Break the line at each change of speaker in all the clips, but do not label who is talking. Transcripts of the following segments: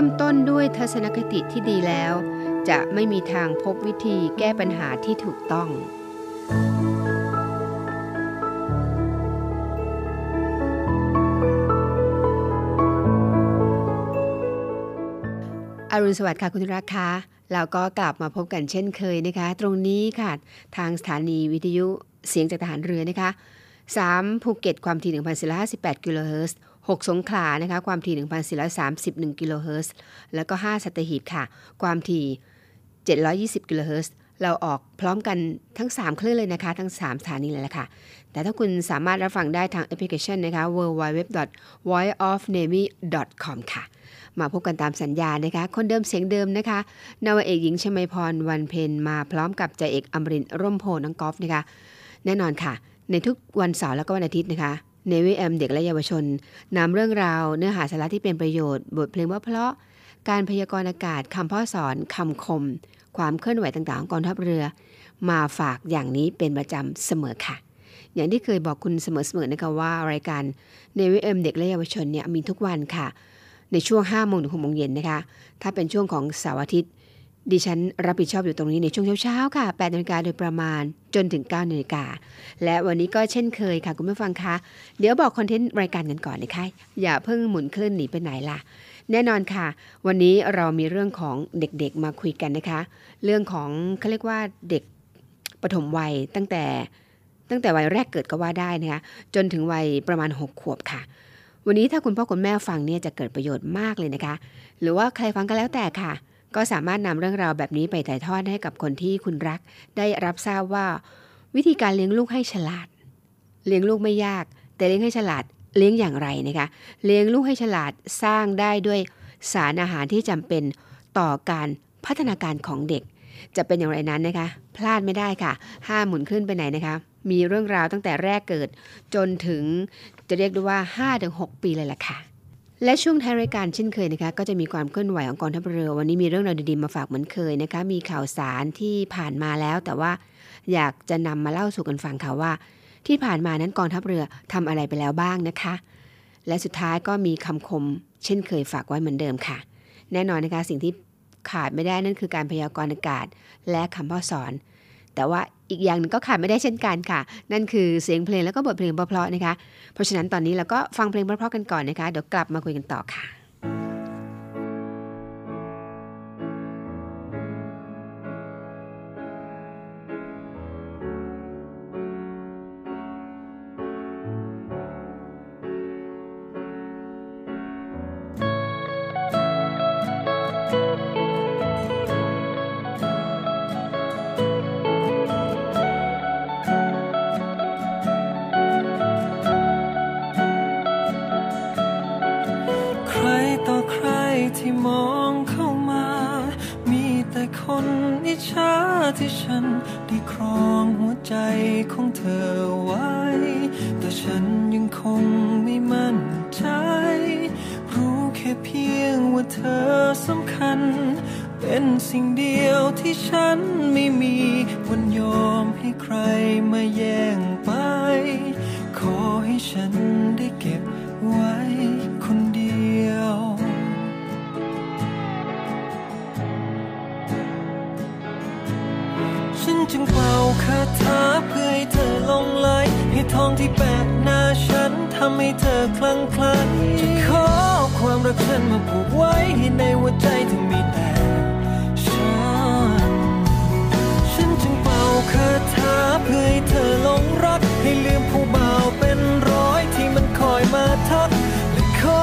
ริ่มต้นด้วยทัศนคติที่ดีแล้ว จะไม่มีทางพบวิธีแก้ปัญหาที่ถูกต้องอรุณสวัสดิ์ค่ะคุณรักคะเราก็กลับมาพบกันเช่นเคยนะคะ ตรงนี้ค่ะ ทางสถานีวิทยุเสียงจากทหารเรือนะคะ 3. ภูเก็ตความถี่ 1,458 กิโลเฮิรตซ์ 6 สงขลานะคะความถี่ 1,431 กิโลเฮิรตซ์แล้วก็ 5 สัตหีบค่ะ ความถี่ 720 กิโลเฮิรตซ์เราออกพร้อมกันทั้ง 3 คลื่นเลยนะคะ ทั้ง 3 สถานีเลยแหละค่ะ แต่ถ้าคุณสามารถรับฟังได้ทางแอปพลิเคชันนะคะ www.voiceofnavy.com ค่ะ มาพบกันตามสัญญานะคะ คนเดิมเสียงเดิมนะคะนาวเอกหญิงชมพรวันเพนมาพร้อมกับจ่าเอกอมรินร่มโพน้องกอล์ฟนะคะ แน่นอนค่ะ ในทุกวันเสาร์และก็วันอาทิตย์นะคะ เนวิแอมเด็กและเยาวชนนำเรื่องราวเนื้อหาสาระที่เป็นประโยชน์ บทเพลงว่าเพราะการพยากรณ์อากาศคำพ่อสอนคำคม ความเคลื่อนไหวต่างๆของกองทัพเรือ มาฝากอย่างนี้เป็นประจำเสมอค่ะ อย่างที่เคยบอกคุณเสมอๆนะคะว่ารายการเนวิแอมเด็กและเยาวชนเนี่ยมีทุกวันค่ะ ในช่วง5โมงถึง6โมงเย็นนะคะ ถ้าเป็นช่วงของเสาร์อาทิตย์ ดิฉันรับผิดชอบอยู่ตรงนี้ในช่วงเช้าๆค่ะ8นาฬิกาโดยประมาณจนถึง9นาฬิกา และวันนี้ก็เช่นเคยค่ะ คุณผู้ฟังคะ เดี๋ยวบอกคอนเทนต์รายการกันก่อนนะคะ อย่าเพิ่งหมุนคลื่นหนีไปไหนล่ะ แน่นอนค่ะ วันนี้เรามีเรื่องของเด็กๆมาคุยกันนะคะ เรื่องของเขาเรียกว่าเด็กปฐมวัยตั้งแต่ตั้งแต่วัยแรกเกิดก็ว่าได้นะคะ จนถึงวัยประมาณ 6 ขวบค่ะวันนี้ถ้าคุณพ่อคุณแม่ฟังเนี่ยจะเกิดประโยชน์มากเลยนะคะ หรือว่าใครฟังก็แล้วแต่ค่ะ ก็สามารถนำเรื่องราวแบบนี้ไปถ่ายทอดให้กับคนที่คุณรัก ได้รับทราบว่า วิธีการเลี้ยงลูกให้ฉลาด เลี้ยงลูกไม่ยาก แต่เลี้ยงให้ฉลาดเลี้ยงอย่างไรนะคะ เลี้ยงลูกให้ฉลาดสร้างได้ด้วยสารอาหารที่จำเป็นต่อการพัฒนาการของเด็ก จะเป็นอย่างไรนั้นนะคะ พลาดไม่ได้ค่ะ ห้าหมุนขึ้นไปไหนนะคะ มีเรื่องราวตั้งแต่แรกเกิด จนถึงจะเรียกได้ว่า 5-6 ปีเลยล่ะค่ะ และช่วงท้ายรายการเช่นเคยนะคะก็จะมีความเคลื่อนไหวของกองทัพเรือ วันนี้มีเรื่องราวดีๆมาฝากเหมือนเคยนะคะมีข่าวสารที่ผ่านมาแล้ว แต่ว่าอยากจะนำมาเล่าสู่กันฟังค่ะว่า ที่ผ่านมานั้นกองทัพเรือทำอะไรไปแล้วบ้างนะคะ และสุดท้ายก็มีคำคม เช่นเคยฝากไว้เหมือนเดิมค่ะ แน่นอนนะคะสิ่งที่ขาดไม่ได้นั่นคือการพยากรณ์อากาศ และคำพ่อสอน แต่ว่าอีกอย่างนึงก็ขาดไม่ได้เช่นกันค่ะ นั่นคือเสียงเพลงแล้วก็บทเพลงเพราะๆนะคะ เพราะฉะนั้นตอนนี้เราก็ฟังเพลงเพราะๆกันก่อนนะคะ เดี๋ยวกลับมาคุยกันต่อค่ะ
เข้ามา มีแต่คนอิจฉาที่ฉันได้ครองหัวใจของเธอไว้ แต่ฉันยังคงไม่มั่นใจ รู้แค่เพียงว่าเธอสำคัญ เป็นสิ่งเดียวที่ฉันไม่มีวันยอมให้ใครมาแย่งไป ขอให้ฉันได้เก็บไว้ จึงเป่าคาถาเพื่อให้เธอลงไหลให้ทองที่แปะหน้าฉันทำให้เธอคลั่งคล้จะขอความรักฉันมาผูกไว้ให้ในหัวใจเธอมีแต่ฉัน ฉันจึงเป่าคาถาเพื่อให้เธอลงรัก ให้ลืมผู้บ่าวเป็นร้อยที่มันคอยมาทักและขอ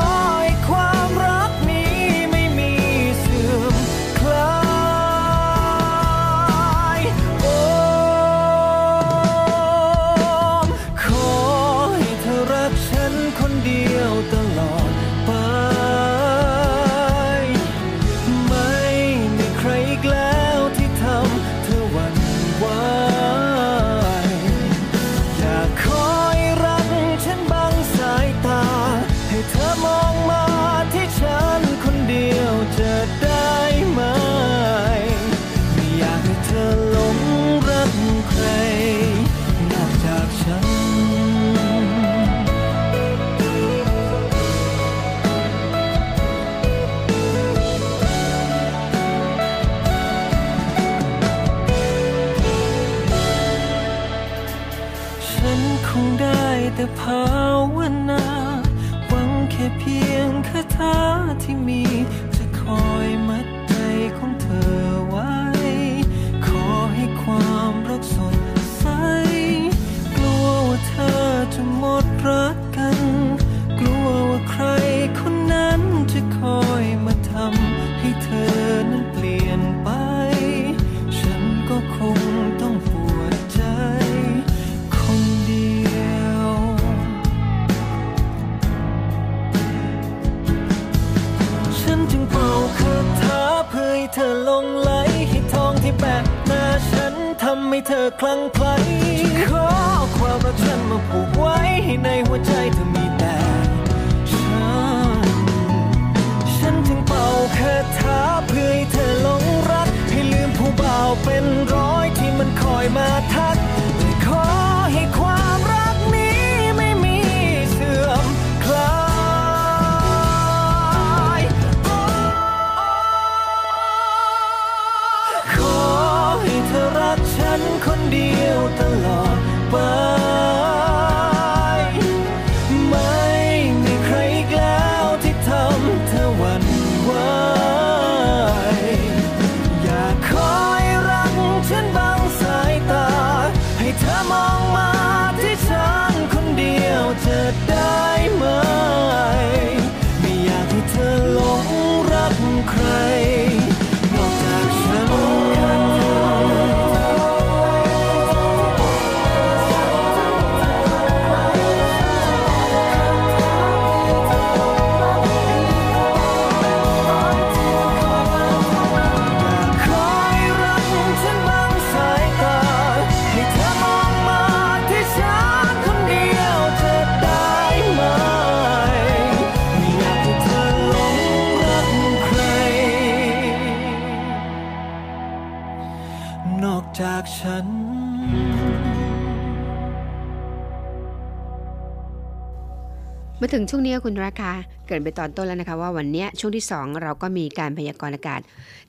มา
ถึงช่วคุณราคาเกิดไปตอนต้นแล้วนะคะว่าวันนี้ช่วงที่ 2 เราก็มีการพยากรณ์อากาศ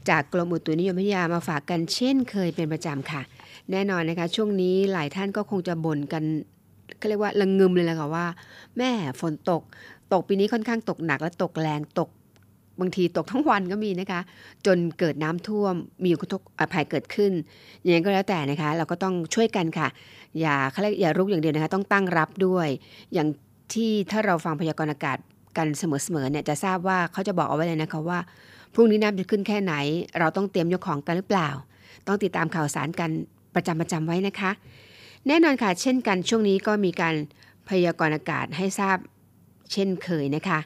จากกรมอุตุนิยมวิทยามาฝากกันเช่นเคยเป็นประจำค่ะ แน่นอนนะคะ ช่วงนี้หลายท่านก็คงจะบ่นกันก็เรียกว่าระงึมเลยแหละค่ะว่า แม่ฝนตก ตกปีนี้ค่อนข้างตกหนักและตกแรงตกบางทีตกทั้งวันก็มีนะคะ จนเกิดน้ำท่วมมีอุทกภัยเกิดขึ้นอย่างนั้ก็แล้วแต่นะคะ เราก็ต้องช่วยกันค่ะ อย่าเขาเรียกอย่ารุกอย่างเดียวนะคะ ต้องตั้งรับด้วย อย่าง ที่ถ้าเราฟังพยากรณ์อากาศกันเสมอๆเนี่ยจะทราบว่าเขาจะบอกเอาไว้เลยนะคะว่า พรุ่งนี้น้ำจะขึ้นแค่ไหน เราต้องเตรียมยกของกันหรือเปล่า ต้องติดตามข่าวสารกันประจำประจำไว้นะคะ แน่นอนค่ะ เช่นกันช่วงนี้ก็มีการพยากรณ์อากาศให้ทราบเช่นเคยนะคะ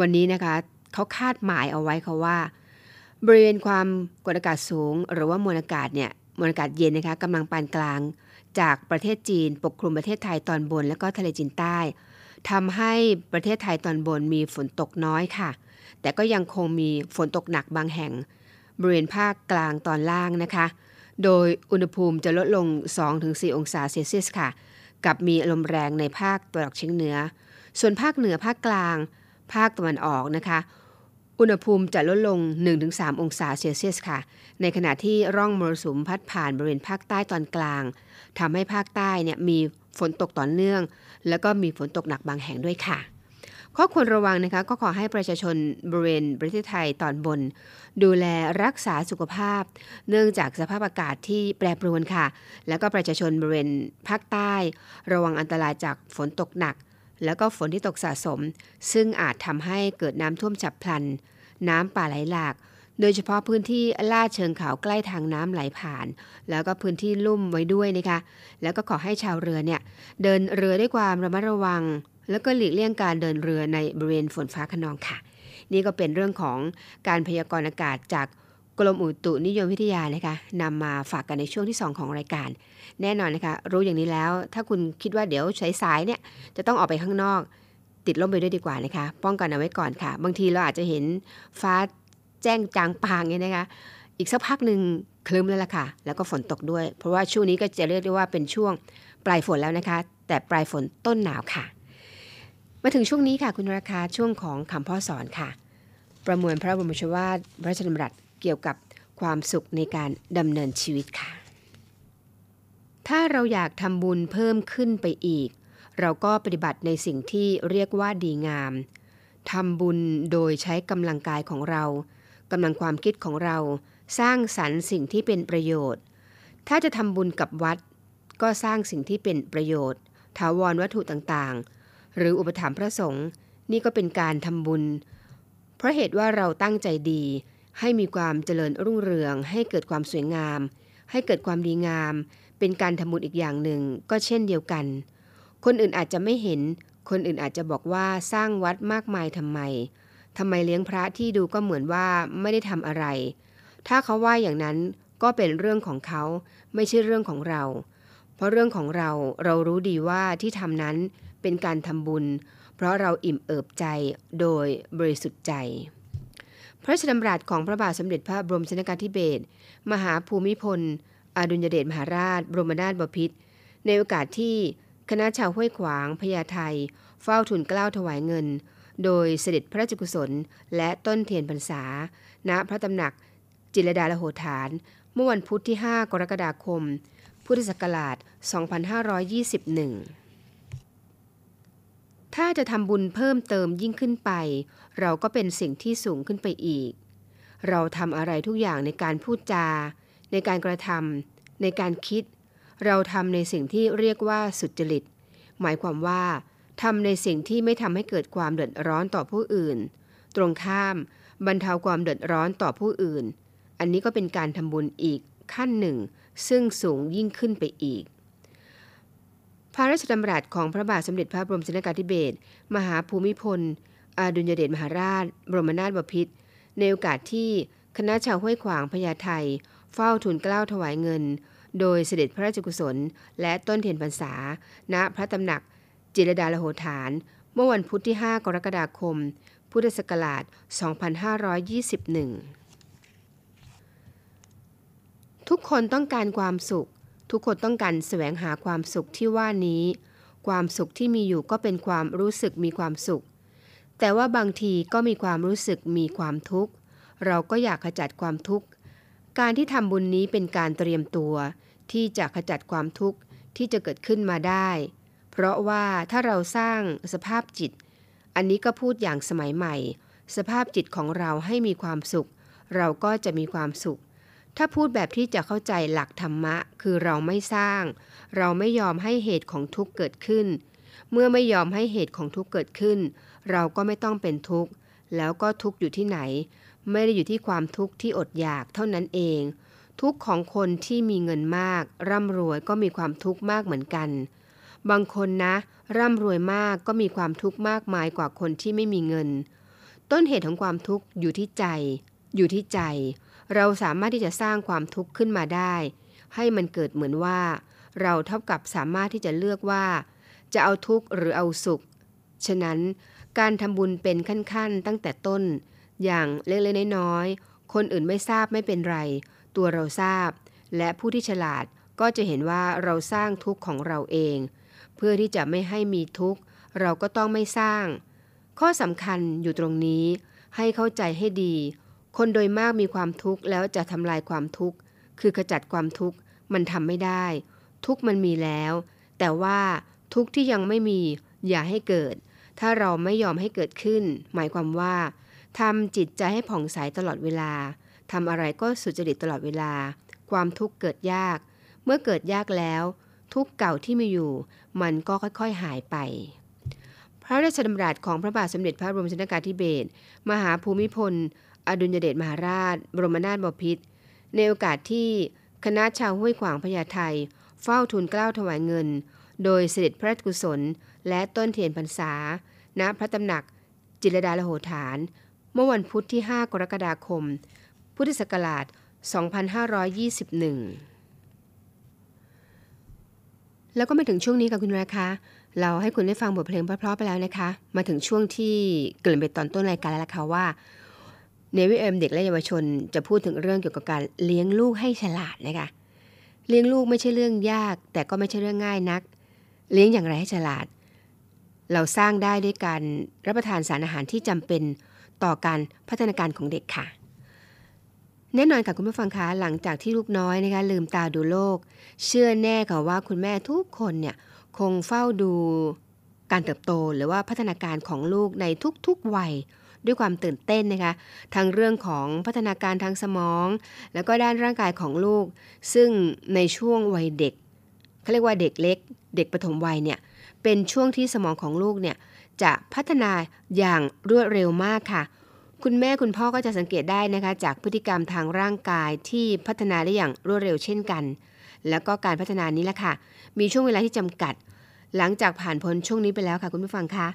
วันนี้นะคะเขาคาดหมายเอาไว้ค่ะว่า บริเวณความกดอากาศสูง หรือว่ามวลอากาศเนี่ยมวลอากาศเย็นนะคะกำลังปานกลาง จากประเทศจีนปกคลุมประเทศไทยตอนบน และก็ทะเลจีนใต้ ทำให้ประเทศไทยตอนบนมีฝนตกน้อยค่ะ แต่ก็ยังคงมีฝนตกหนักบางแห่ง บริเวณภาคกลางตอนล่างนะคะ โดยอุณหภูมิจะลดลง 2-4 องศาเซลเซียสค่ะ กับมีลมแรงในภาคตะวันออกเฉียงเหนือ ส่วนภาคเหนือภาคกลาง ภาคตะวันออกนะคะ อุณหภูมิจะลดลง 1-3 องศาเซลเซียสค่ะ ในขณะที่ร่องมรสุมพัดผ่านบริเวณภาคใต้ตอนกลางทำให้ภาคใต้เนี่ยมี ฝนตกต่อเนื่อง แล้วก็มีฝนตกหนักบางแห่งด้วยค่ะ ข้อควรระวังนะคะก็ขอให้ประชาชนบริเวณประเทศไทยตอนบน ดูแลรักษาสุขภาพ เนื่องจากสภาพอากาศที่แปรปรวนค่ะ แล้วก็ประชาชนบริเวณภาคใต้ ระวังอันตรายจากฝนตกหนัก แล้วก็ฝนที่ตกสะสม ซึ่งอาจทำให้เกิดน้ำท่วมฉับพลัน น้ำป่าไหลหลาก โดยเฉพาะพื้นที่ลาดเชิงเขาใกล้ทางน้ำไหลผ่าน แล้วก็พื้นที่ลุ่มไว้ด้วยนะคะ แล้วก็ขอให้ชาวเรือเนี่ยเดินเรือด้วยความระมัดระวัง แล้วก็หลีกเลี่ยงการเดินเรือในบริเวณฝนฟ้าขนองค่ะ นี่ก็เป็นเรื่องของการพยากรณ์อากาศจากกรมอุตุนิยมวิทยานะคะนำมาฝากกันในช่วงที่ 2 ของรายการ แน่นอนนะคะ รู้อย่างนี้แล้ว ถ้าคุณคิดว่าเดี๋ยวสายๆเนี่ยจะต้องออกไปข้างนอก ติดล่มไปด้วยดีกว่านะคะ ป้องกันเอาไว้ก่อนค่ะ บางทีเราอาจจะเห็นฟ้า แจ้งจางปางเนี่ยนะคะ อีกสักพักหนึ่งคลึ้มแล้วล่ะค่ะ แล้วก็ฝนตกด้วย เพราะว่าช่วงนี้ก็จะเรียกได้ว่าเป็นช่วงปลายฝนแล้วนะคะ แต่ปลายฝนต้นหนาวค่ะ มาถึงช่วงนี้ค่ะคุณราคาช่วงของคำพ่อสอนค่ะ ประมวลพระบรมชวาทพระราชดำรัสเกี่ยวกับความสุขในการดำเนินชีวิตค่ะ ถ้าเราอยากทำบุญเพิ่มขึ้นไปอีก เราก็ปฏิบัติในสิ่งที่เรียกว่าดีงามทำบุญโดยใช้กำลังกายของเรา กำลังความคิดของเราสร้างสรรค์สิ่งที่เป็นประโยชน์ ถ้าจะทำบุญกับวัด ก็สร้างสิ่งที่เป็นประโยชน์ ถาวรวัตถุต่างๆ หรืออุปถัมภ์พระสงฆ์นี่ก็เป็นการทำบุญ เพราะเหตุว่าเราตั้งใจดี ให้มีความเจริญรุ่งเรือง ให้เกิดความสวยงาม ให้เกิดความดีงาม เป็นการทำบุญอีกอย่างหนึ่งก็เช่นเดียวกัน คนอื่นอาจจะไม่เห็น คนอื่นอาจจะบอกว่าสร้างวัดมากมายทำไม ทำไมเลี้ยงพระที่ดูก็เหมือนว่าไม่ได้ทำอะไร ถ้าเขาว่าอย่างนั้นก็เป็นเรื่องของเขาไม่ใช่เรื่องของเรา เพราะเรื่องของเราเรารู้ดีว่าที่ทำนั้นเป็นการทำบุญ เพราะเราอิ่มเอิบใจโดยบริสุทธิ์ใจ พระราชดำรัสของพระบาทสมเด็จพระบรมชนกาธิเบศรมหาภูมิพล อดุลยเดชมหาราช บรมนาถบพิตรในโอกาสที่คณะชาวห้วยขวางพญาไทเฝ้าทุนกล้าวถวายเงิน โดยเสด็จพระราชกุศล และต้นเทียนพรรษา ณ พระตำหนักจิรดาลโหฐาน เมื่อวันพุธที่ 5 กรกฎาคม พุทธศักราช 2521 ถ้าจะทำบุญเพิ่มเติมยิ่งขึ้นไป เราก็เป็นสิ่งที่สูงขึ้นไปอีก เราทำอะไรทุกอย่างในการพูดจา ในการกระทำในการคิด เราทำในสิ่งที่เรียกว่าสุจริต หมายความว่า ทำในสิ่งที่ไม่ทำให้เกิดความเดือดร้อนต่อผู้อื่น ตรงข้าม บรรเทาความเดือดร้อนต่อผู้อื่น อันนี้ก็เป็นการทำบุญอีกขั้นหนึ่ง ซึ่งสูงยิ่งขึ้นไปอีก พระราชดำรัสของพระบาทสมเด็จพระบรมชนกาธิเบศรมหาภูมิพลอดุลยเดชมหาราช บรมนาถบพิตรในโอกาสที่คณะชาวห้วยขวางพญาไทเฝ้าทูลเกล้าถวายเงิน โดยเสด็จพระราชกุศล และต้นเทียนพรรษา ณพระตำหนัก จิรดาลโหฐาน เมื่อวันพุธที่ 5 กรกฎาคม พุทธศักราช 2521 ทุกคนต้องการความสุข ทุกคนต้องการแสวงหาความสุขที่ว่านี้ ความสุขที่มีอยู่ก็เป็นความรู้สึกมีความสุข แต่ว่าบางทีก็มีความรู้สึกมีความทุกข์ เราก็อยากขจัดความทุกข์ การที่ทำบุญนี้เป็นการเตรียมตัว ที่จะขจัดความทุกข์ที่จะเกิดขึ้นมาได้ เพราะว่าถ้าเราสร้างสภาพจิต อันนี้ก็พูดอย่างสมัยใหม่ สภาพจิตของเราให้มีความสุข เราก็จะมีความสุข ถ้าพูดแบบที่จะเข้าใจหลักธรรมะ คือเราไม่สร้าง เราไม่ยอมให้เหตุของทุกข์เกิดขึ้น เมื่อไม่ยอมให้เหตุของทุกข์เกิดขึ้น เราก็ไม่ต้องเป็นทุกข์ แล้วก็ทุกข์อยู่ที่ไหน ไม่ได้อยู่ที่ความทุกข์ที่อดอยากเท่านั้นเอง ทุกข์ของคนที่มีเงินมาก ร่ำรวยก็มีความทุกข์มากเหมือนกัน บางคนนะ ร่ำรวยมากก็มีความทุกข์มากมายกว่าคนที่ไม่มีเงิน ต้นเหตุของความทุกข์อยู่ที่ใจ อยู่ที่ใจ เราสามารถที่จะสร้างความทุกข์ขึ้นมาได้ ให้มันเกิดเหมือนว่า เราเท่ากับสามารถที่จะเลือกว่า จะเอาทุกข์หรือเอาสุข ฉะนั้นการทำบุญเป็นขั้นๆ ตั้งแต่ต้น อย่างเล็กๆน้อยๆคนอื่นไม่ทราบไม่เป็นไร ตัวเราทราบ และผู้ที่ฉลาดก็จะเห็นว่าเราสร้างทุกข์ของเราเอง เพื่อที่จะไม่ให้มีทุกข์ เราก็ต้องไม่สร้าง ข้อสำคัญอยู่ตรงนี้ ให้เข้าใจให้ดี คนโดยมากมีความทุกข์แล้วจะทำลายความทุกข์ คือขจัดความทุกข์มันทำไม่ได้ ทุกข์มันมีแล้ว แต่ว่าทุกข์ที่ยังไม่มีอย่าให้เกิด ถ้าเราไม่ยอมให้เกิดขึ้น หมายความว่าทำจิตใจให้ผ่องใสตลอดเวลาทำอะไรก็สุจริตตลอดเวลา ความทุกข์เกิดยาก เมื่อเกิดยากแล้ว ทุกข์เก่าที่มีอยู่ มันก็ค่อยๆหายไป พระราชดำรัสของพระบาทสมเด็จพระบรมชนกาธิเบศรมหาภูมิพล อดุลยเดชมหาราช บรมนาถบพิตรในโอกาสที่คณะชาวห้วยขวางพญาไทเฝ้าทูลเกล้าถวายเงิน โดยเสด็จพระราชกุศล และต้นเทียนพรรษา ณพระตำหนักจิรดาลโหฐาน เมื่อวันพุธที่ 5 กรกฎาคม พุทธศักราช 2521 แล้วก็มาถึงช่วงนี้กับคุณราคาเราให้คุณได้ฟังบทเพลงเพราะๆไปแล้วนะคะ มาถึงช่วงที่เกริ่นไปตอนต้นรายการแล้วล่ะค่ะว่าเนวิเอ็มเด็กและเยาวชนจะพูดถึงเรื่องเกี่ยวกับการเลี้ยงลูกให้ฉลาดนะคะ เลี้ยงลูกไม่ใช่เรื่องยาก แต่ก็ไม่ใช่เรื่องง่ายนัก เลี้ยงอย่างไรให้ฉลาด เราสร้างได้ด้วยการรับประทานสารอาหารที่จำเป็นต่อการพัฒนาการของเด็กค่ะ แน่นอนค่ะคุณผู้ฟังคะหลังจากที่ลูกน้อยนะคะลืมตาดูโลก เชื่อแน่ค่ะว่าคุณแม่ทุกคนเนี่ยคงเฝ้าดูการเติบโตหรือว่าพัฒนาการของลูกในทุกๆวัยด้วยความตื่นเต้นนะคะทั้งเรื่องของพัฒนาการทางสมอง แล้วก็ด้านร่างกายของลูก ซึ่งในช่วงวัยเด็กเขาเรียกว่าเด็กเล็ก เด็กปฐมวัยเนี่ยเป็นช่วงที่สมองของลูกเนี่ยจะพัฒนาอย่างรวดเร็วมากค่ะ คุณแม่คุณพ่อก็จะสังเกตได้นะคะ จากพฤติกรรมทางร่างกายที่พัฒนาได้อย่างรวดเร็วเช่นกัน แล้วก็การพัฒนานี้แหละค่ะ มีช่วงเวลาที่จำกัด หลังจากผ่านพ้นช่วงนี้ไปแล้วค่ะคุณผู้ฟังคะ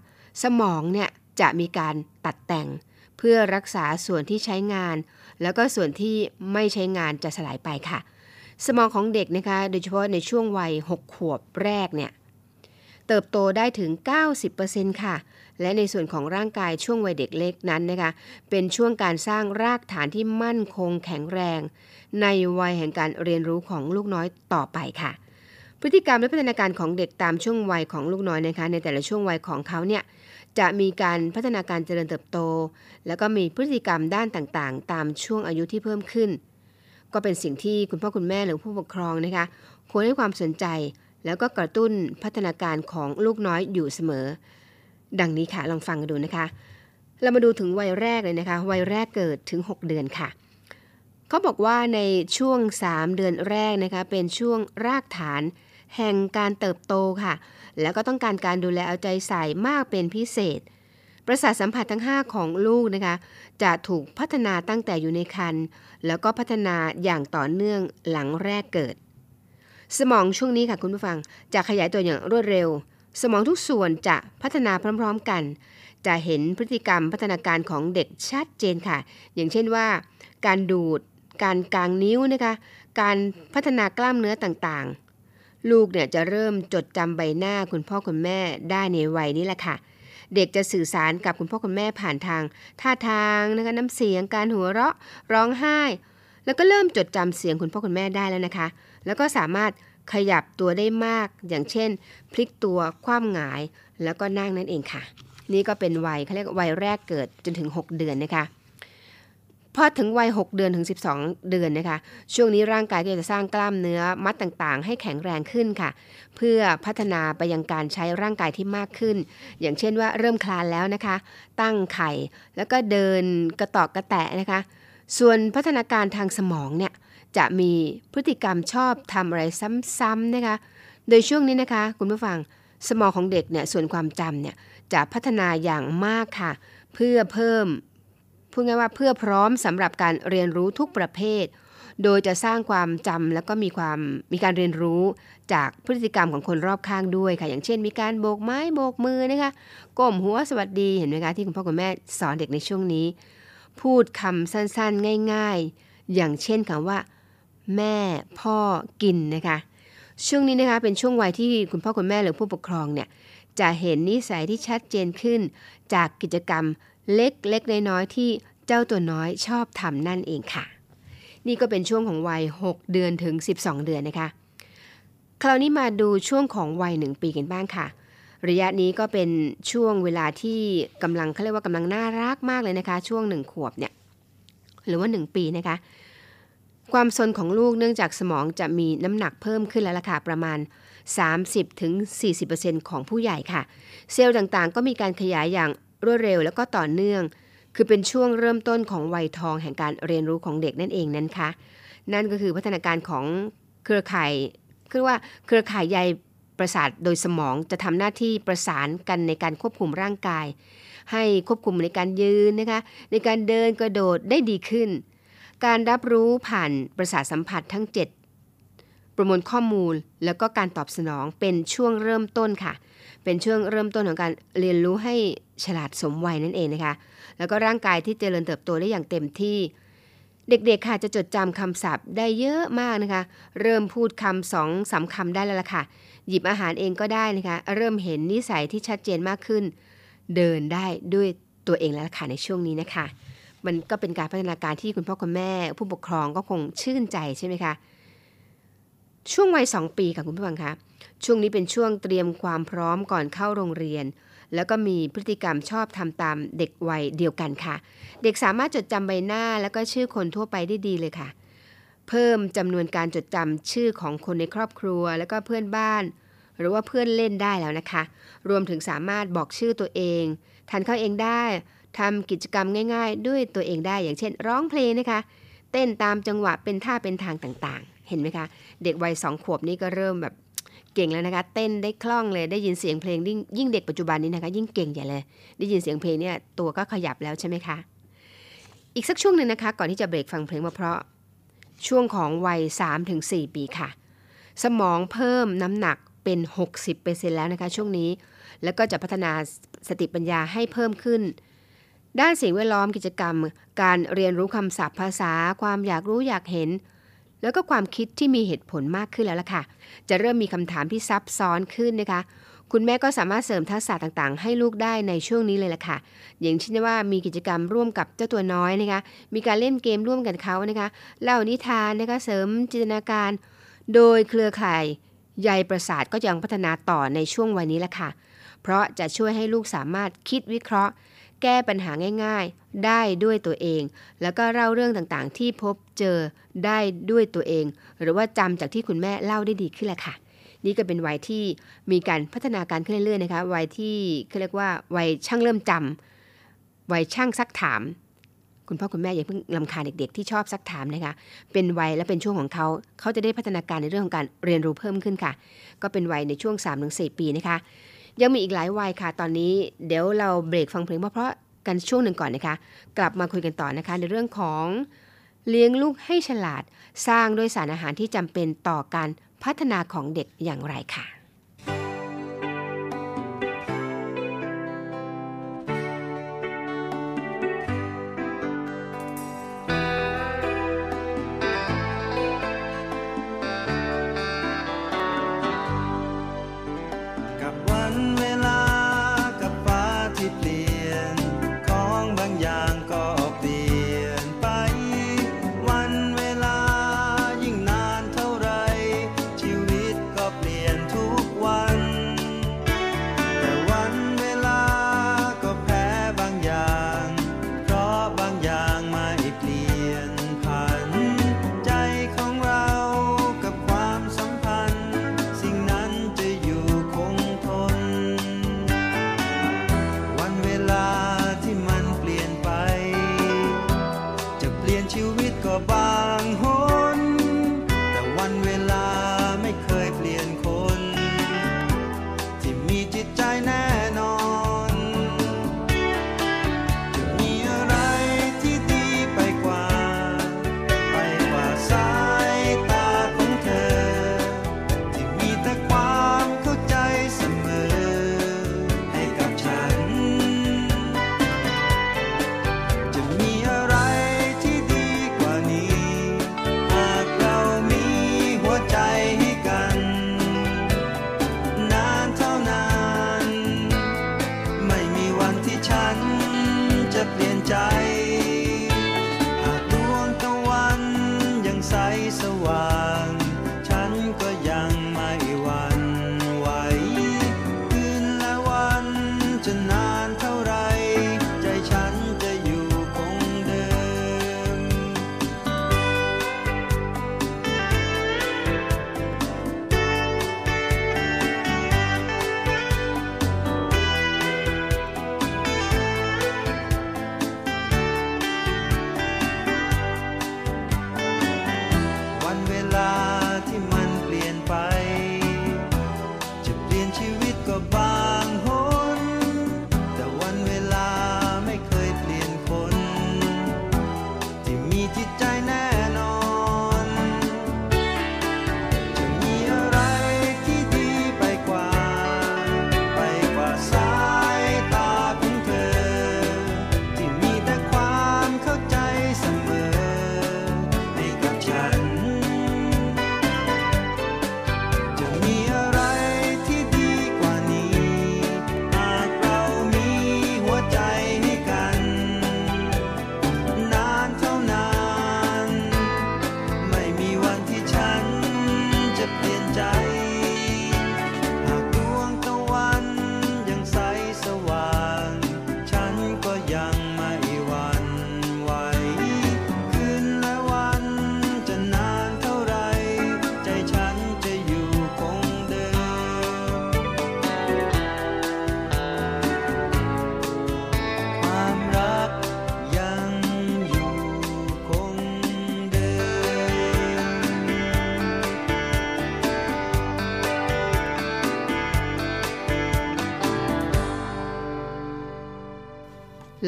สมองเนี่ยจะมีการตัดแต่ง เพื่อรักษาส่วนที่ใช้งาน แล้วก็ส่วนที่ไม่ใช้งานจะสลายไปค่ะ สมองของเด็กนะคะ โดยเฉพาะในช่วงวัย 6 ขวบแรกเนี่ย เติบโตได้ถึง 90%ค่ะ และในส่วนของร่างกายช่วงวัยเด็กเล็กนั้นนะคะ เป็นช่วงการสร้างรากฐานที่มั่นคงแข็งแรง ในวัยแห่งการเรียนรู้ของลูกน้อยต่อไปค่ะพฤติกรรมและพัฒนาการของเด็กตามช่วงวัยของลูกน้อยนะคะ ในแต่ละช่วงวัยของเขาเนี่ยจะมีการพัฒนาการเจริญเติบโต แล้วก็มีพฤติกรรมด้านต่างๆ ตามช่วงอายุที่เพิ่มขึ้น ก็เป็นสิ่งที่คุณพ่อคุณแม่หรือผู้ปกครองนะคะควรให้ความสนใจ แล้วก็กระตุ้นพัฒนาการของลูกน้อยอยู่เสมอ ดังนี้ค่ะลองฟังกันดูนะคะ เรามาดูถึงวัยแรกเลยนะคะ วัยแรกเกิดถึง 6 เดือนค่ะเขาบอกว่าในช่วง 3 เดือนแรกนะคะเป็นช่วงรากฐาน แห่งการเติบโตค่ะ แล้วก็ต้องการการดูแลเอาใจใส่มากเป็นพิเศษ ประสาทสัมผัสทั้ง 5 ของลูกนะคะ จะถูกพัฒนาตั้งแต่อยู่ในครรภ์แล้วก็พัฒนาอย่างต่อเนื่องหลังแรกเกิด สมองช่วงนี้ค่ะคุณผู้ฟังจะขยายตัวอย่างรวดเร็ว สมองทุกส่วนจะพัฒนาพร้อม ๆกัน จะเห็นพฤติกรรมพัฒนาการของเด็กชัดเจนค่ะ อย่างเช่นว่า การดูด การกางนิ้วนะคะการพัฒนากล้ามเนื้อต่างๆ ลูกเนี่ยจะเริ่มจดจำใบหน้าคุณพ่อคุณแม่ได้ในวัยนี้แหละค่ะ เด็กจะสื่อสารกับคุณพ่อคุณแม่ผ่านทาง ท่าทางนะคะน้ำเสียง การหัวเราะ ร้องไห้ แล้วก็เริ่มจดจำเสียงคุณพ่อคุณแม่ได้แล้วนะคะ แล้วก็สามารถขยับตัวได้มาก อย่างเช่น พลิกตัว คว่ำหงาย แล้วก็นั่งนั่นเองค่ะ นี่ก็เป็นวัยเขาเรียกวัยแรกเกิดจนถึง 6 เดือนนะคะพอถึงวัย 6 เดือนถึง 12 เดือนนะคะ ช่วงนี้ร่างกายก็จะสร้างกล้ามเนื้อมัดต่างๆ ให้แข็งแรงขึ้นค่ะ เพื่อพัฒนาไปยังการใช้ร่างกายที่มากขึ้น อย่างเช่นว่าเริ่มคลานแล้วนะคะ ตั้งไข่ แล้วก็เดินกระตอกกระแตะนะคะ ส่วนพัฒนาการทางสมองเนี่ยจะมีพฤติกรรมชอบทำอะไรซ้ำๆนะคะ โดยช่วงนี้นะคะ คุณผู้ฟังสมองของเด็กเนี่ยส่วนความจำเนี่ยจะพัฒนาอย่างมากค่ะ เพื่อเพิ่มพูดง่ายว่าเพื่อพร้อมสำหรับการเรียนรู้ทุกประเภท โดยจะสร้างความจำแล้วก็มีความมีการเรียนรู้จากพฤติกรรมของคนรอบข้างด้วยค่ะ อย่างเช่น มีการโบกไม้โบกมือนะคะก้มหัวสวัสดีเห็นไหมคะที่คุณพ่อคุณแม่สอนเด็กในช่วงนี้ พูดคำสั้นๆ ง่ายๆ อย่างเช่นคำว่า แม่พ่อกินนะคะช่วงนี้นะคะเป็นช่วงวัยที่คุณพ่อคุณแม่หรือผู้ปกครองเนี่ยจะเห็นนิสัยที่ชัดเจนขึ้น จากกิจกรรมเล็กๆน้อยๆที่เจ้าตัวน้อยชอบทำนั่นเองค่ะ นี่ก็เป็นช่วงของวัย 6 เดือนถึง 12 เดือนนะคะ คราวนี้มาดูช่วงของวัย 1 ปีกันบ้างค่ะ ระยะนี้ก็เป็นช่วงเวลาที่กำลังเขาเรียกว่ากำลังน่ารักมากเลยนะคะ ช่วง1ขวบเนี่ยหรือว่า 1 ปีนะคะ ความสนของลูกเนื่องจากสมองจะมีน้ำหนักเพิ่มขึ้นแล้วล่ะค่ะประมาณ 30-40%ของผู้ใหญ่ค่ะ เซลล์ต่างๆ ก็มีการขยายอย่างรวดเร็วแล้วก็ต่อเนื่อง คือเป็นช่วงเริ่มต้นของวัยทองแห่งการเรียนรู้ของเด็กนั่นเองนั้นคะนั่นก็คือพัฒนาการของเครือข่ายคือว่าเครือข่ายใย ประสาทโดยสมองจะทำหน้าที่ประสานกันในการควบคุมร่างกาย ให้ควบคุมในการยืนนะคะในการเดินกระโดดได้ดีขึ้น การรับรู้ผ่านประสาทสัมผัสทั้ง 7 ประมวลข้อมูลแล้วก็การตอบสนองเป็นช่วงเริ่มต้นค่ะ เป็นช่วงเริ่มต้นของการเรียนรู้ให้ฉลาดสมวัยนั่นเองนะคะ แล้วก็ร่างกายที่เจริญเติบโตได้อย่างเต็มที่ เด็กๆค่ะจะจดจำคำศัพท์ได้เยอะมากนะคะ เริ่มพูดคำสองสามคำได้แล้วล่ะค่ะ หยิบอาหารเองก็ได้นะคะ เริ่มเห็นนิสัยที่ชัดเจนมากขึ้น เดินได้ด้วยตัวเองแล้วล่ะค่ะในช่วงนี้นะคะ มันก็เป็นการพัฒนาการที่คุณพ่อคุณแม่ ผู้ปกครองก็คงชื่นใจใช่ไหมคะช่วงวัยสองปีค่ะคุณผู้ฟังคะช่วงนี้เป็นช่วงเตรียมความพร้อมก่อนเข้าโรงเรียน แล้วก็มีพฤติกรรมชอบทำตามเด็กวัยเดียวกันค่ะ เด็กสามารถจดจำใบหน้าแล้วก็ชื่อคนทั่วไปได้ดีเลยค่ะ เพิ่มจำนวนการจดจำชื่อของคนในครอบครัว แล้วก็เพื่อนบ้าน หรือว่าเพื่อนเล่นได้แล้วนะคะ รวมถึงสามารถบอกชื่อตัวเองทานข้าวเองได้ทำกิจกรรมง่าย ๆ ด้วยตัวเองได้อย่างเช่น ร้องเพลงนะคะ เต้นตามจังหวะเป็นท่าเป็นทางต่างๆ เห็นไหมคะ เด็กวัยสองขวบนี่ก็เริ่มแบบ เก่งแล้วนะคะเต้นได้คล่องเลยได้ยินเสียงเพลงยิ่งเด็กปัจจุบันนี้นะคะ ยิ่งเก่งใหญ่เลย ได้ยินเสียงเพลงเนี่ยตัวก็ขยับแล้วใช่ไหมคะอีกสักช่วงหนึ่งนะคะ ก่อนที่จะเบรกฟังเพลงมาเพราะช่วงของวัย 3-4 ปีค่ะ สมองเพิ่มน้ำหนักเป็น 60%แล้วนะคะช่วงนี้ แล้วก็จะพัฒนาสติปัญญาให้เพิ่มขึ้น ด้านสิ่งแวดล้อมกิจกรรม การเรียนรู้คำศัพท์ภาษา ความอยากรู้อยากเห็น แล้วก็ความคิดที่มีเหตุผลมากขึ้นแล้วล่ะค่ะ จะเริ่มมีคำถามที่ซับซ้อนขึ้นนะคะ คุณแม่ก็สามารถเสริมทักษะต่างๆ ให้ลูกได้ในช่วงนี้เลยล่ะค่ะ อย่างเช่นว่ามีกิจกรรมร่วมกับเจ้าตัวน้อยนะคะ มีการเล่นเกมร่วมกันเขานะคะ เล่านิทานนะคะ เสริมจินตนาการ โดยเครือข่ายใยประสาทก็ยังพัฒนาต่อในช่วงวัยนี้แหละค่ะ เพราะจะช่วยให้ลูกสามารถคิดวิเคราะห์ แก้ปัญหาง่ายๆ ได้ด้วยตัวเอง แล้วก็เล่าเรื่องต่างๆ ที่พบเจอได้ด้วยตัวเอง หรือว่าจำจากที่คุณแม่เล่าได้ดีขึ้นแหละค่ะ นี่ก็เป็นวัยที่มีการพัฒนาการขึ้นเรื่อยๆนะคะวัยที่เขาเรียกว่าวัยช่างเริ่มจำวัยช่างซักถาม คุณพ่อคุณแม่อย่าเพิ่งลำคาญเด็กๆ ที่ชอบซักถามนะคะ เป็นวัยและเป็นช่วงของเขา เขาจะได้พัฒนาการในเรื่องของการเรียนรู้เพิ่มขึ้นค่ะ ก็เป็นวัยในช่วง 3-4 ปีนะคะ ยังมีอีกหลายวัยค่ะ ตอนนี้เดี๋ยวเราเบรกฟังเพลงเพราะๆกันช่วงหนึ่งก่อนนะคะ กลับมาคุยกันต่อนะคะ ในเรื่องของเลี้ยงลูกให้ฉลาด สร้างด้วยสารอาหารที่จำเป็นต่อการพัฒนาของเด็กอย่างไรค่ะ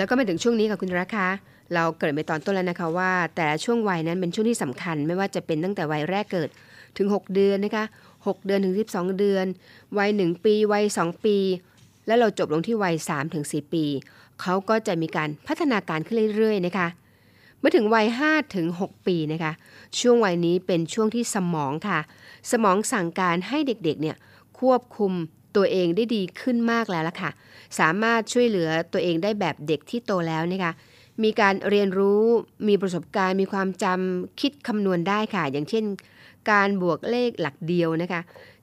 แล้วก็มาถึงช่วงนี้ค่ะคุณรักคะเราเกิดไปตอนต้นแล้วนะคะว่า แต่ละช่วงวัยนั้นเป็นช่วงที่สำคัญ ไม่ว่าจะเป็นตั้งแต่วัยแรกเกิดถึง 6 เดือนนะคะ6เดือนถึง 12 เดือน วัย 1 ปี วัย 2 ปี แล้วเราจบลงที่วัย3ถึง4ปี เขาก็จะมีการพัฒนาการขึ้นเรื่อยๆนะคะเมื่อถึงวัย5ถึง6ปีนะคะ ช่วงวัยนี้เป็นช่วงที่สมองค่ะ สมองสั่งการให้เด็กๆเนี่ยควบคุม ตัวเองได้ดีขึ้นมากแล้วล่ะค่ะ สามารถช่วยเหลือตัวเองได้แบบเด็กที่โตแล้วนะคะมีการเรียนรู้มีประสบการณ์ มีความจำคิดคำนวณได้ค่ะ อย่างเช่น การบวกเลขหลักเดียวนะคะ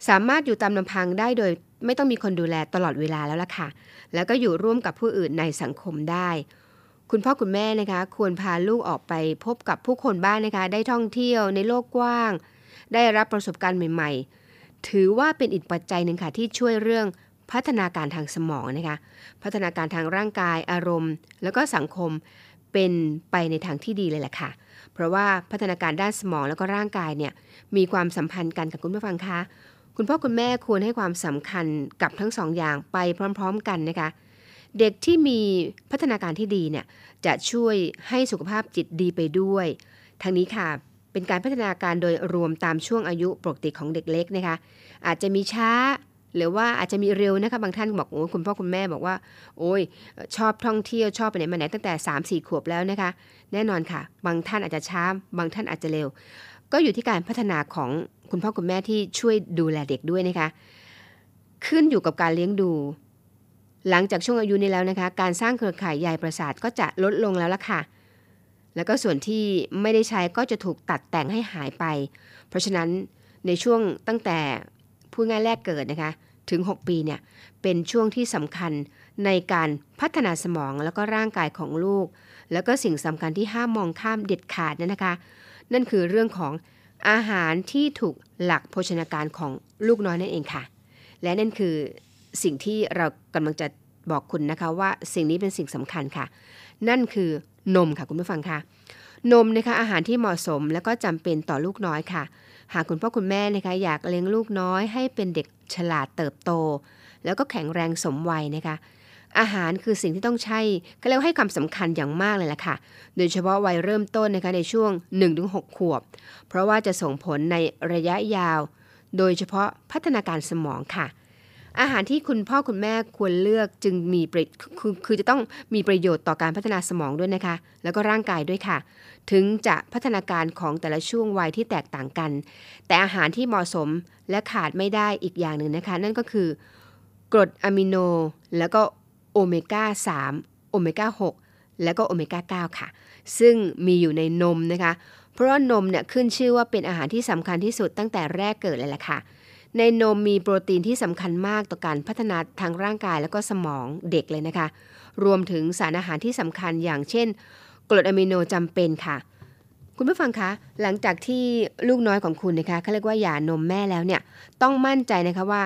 สามารถอยู่ตามลำพังได้โดยไม่ต้องมีคนดูแลตลอดเวลาแล้วล่ะค่ะ แล้วก็อยู่ร่วมกับผู้อื่นในสังคมได้ คุณพ่อคุณแม่นะคะ ควรพาลูกออกไปพบกับผู้คนบ้างนนะคะ ได้ท่องเที่ยวในโลกกว้าง ได้รับประสบการณ์ใหม่ ๆ ถือว่าเป็นอีกปัจจัยหนึ่งค่ะที่ช่วยเรื่องพัฒนาการทางสมองนะคะ พัฒนาการทางร่างกายอารมณ์ แล้วก็สังคมเป็นไปในทางที่ดีเลยแหละค่ะ เพราะว่าพัฒนาการด้านสมองแล้วก็ร่างกายเนี่ยมีความสัมพันธ์กันกับคุณผู้ฟังคะคุณพ่อคุณแม่ควรให้ความสำคัญกับทั้งสองอย่างไปพร้อม ๆ กันนะคะ เด็กที่มีพัฒนาการที่ดีเนี่ยจะช่วยให้สุขภาพจิตดีไปด้วยทางนี้ค่ะ เป็นการพัฒนาการโดยรวมตามช่วงอายุปกติของเด็กเล็กนะคะอาจจะมีช้าหรือว่าอาจจะมีเร็วนะคะบางท่านบอกโอ้คุณพ่อคุณแม่บอกว่า โอ้ยชอบท่องเที่ยวชอบไปไหนมาไหนตั้งแต่ 3 4 ขวบแล้วนะคะ แน่นอนค่ะ บางท่านอาจจะช้า บางท่านอาจจะเร็ว ก็อยู่ที่การพัฒนาของคุณพ่อคุณแม่ที่ช่วยดูแลเด็กด้วยนะคะ ขึ้นอยู่กับการเลี้ยงดู หลังจากช่วงอายุนี้แล้วนะคะ การสร้างเครือข่ายใยประสาทก็จะลดลงแล้วล่ะค่ะ แล้วก็ส่วนที่ไม่ได้ใช้ก็จะถูกตัดแต่งให้หายไป เพราะฉะนั้นในช่วงตั้งแต่ผู้ง่ายแรกเกิดนะคะถึง 6 ปีเนี่ยเป็นช่วงที่สำคัญในการพัฒนาสมองแล้วก็ร่างกายของลูก แล้วก็สิ่งสำคัญที่ห้ามมองข้ามเด็ดขาดนั่นนะคะ นั่นคือเรื่องของอาหารที่ถูกหลักโภชนาการของลูกน้อยนั่นเองค่ะ และนั่นคือสิ่งที่เรากำลังจะบอกคุณนะคะว่าสิ่งนี้เป็นสิ่งสำคัญค่ะ นั่นคือ นมค่ะคุณผู้ฟังค่ะ นมนะคะอาหารที่เหมาะสมและก็จำเป็นต่อลูกน้อยค่ะ หากคุณพ่อคุณแม่นะคะอยากเลี้ยงลูกน้อย ให้เป็นเด็กฉลาดเติบโต แล้วก็แข็งแรงสมวัยนะคะ อาหารคือสิ่งที่ต้องใช้ก็เรียกให้ความสำคัญอย่างมากเลยล่ะค่ะ โดยเฉพาะวัยเริ่มต้นนะคะในช่วง 1-6 ขวบ เพราะว่าจะส่งผลในระยะยาว โดยเฉพาะพัฒนาการสมองค่ะ อาหารที่คุณพ่อคุณแม่ควรเลือกจึงมีประคือคือจะต้องมีประโยชน์ต่อการพัฒนาสมองด้วยนะคะ แล้วก็ร่างกายด้วยค่ะ ถึงจะพัฒนาการของแต่ละช่วงวัยที่แตกต่างกัน แต่อาหารที่เหมาะสมและขาดไม่ได้อีกอย่างหนึ่งนะคะ นั่นก็คือกรดอะมิโน แล้วก็โอเมก้า 3 โอเมก้า 6 แล้วก็โอเมก้า 9 ค่ะ ซึ่งมีอยู่ในนมนะคะ เพราะนมเนี่ยขึ้นชื่อว่าเป็นอาหารที่สำคัญที่สุดตั้งแต่แรกเกิดเลยแหละค่ะ ในนมมีโปรตีนที่สำคัญมากต่อการพัฒนาทางร่างกายแล้วก็สมองเด็กเลยนะคะ รวมถึงสารอาหารที่สำคัญอย่างเช่น กรดอะมิโนจำเป็นค่ะ คุณผู้ฟังคะ หลังจากที่ลูกน้อยของคุณนะคะเขาเรียกว่าหย่านมแม่แล้วเนี่ย ต้องมั่นใจนะคะว่า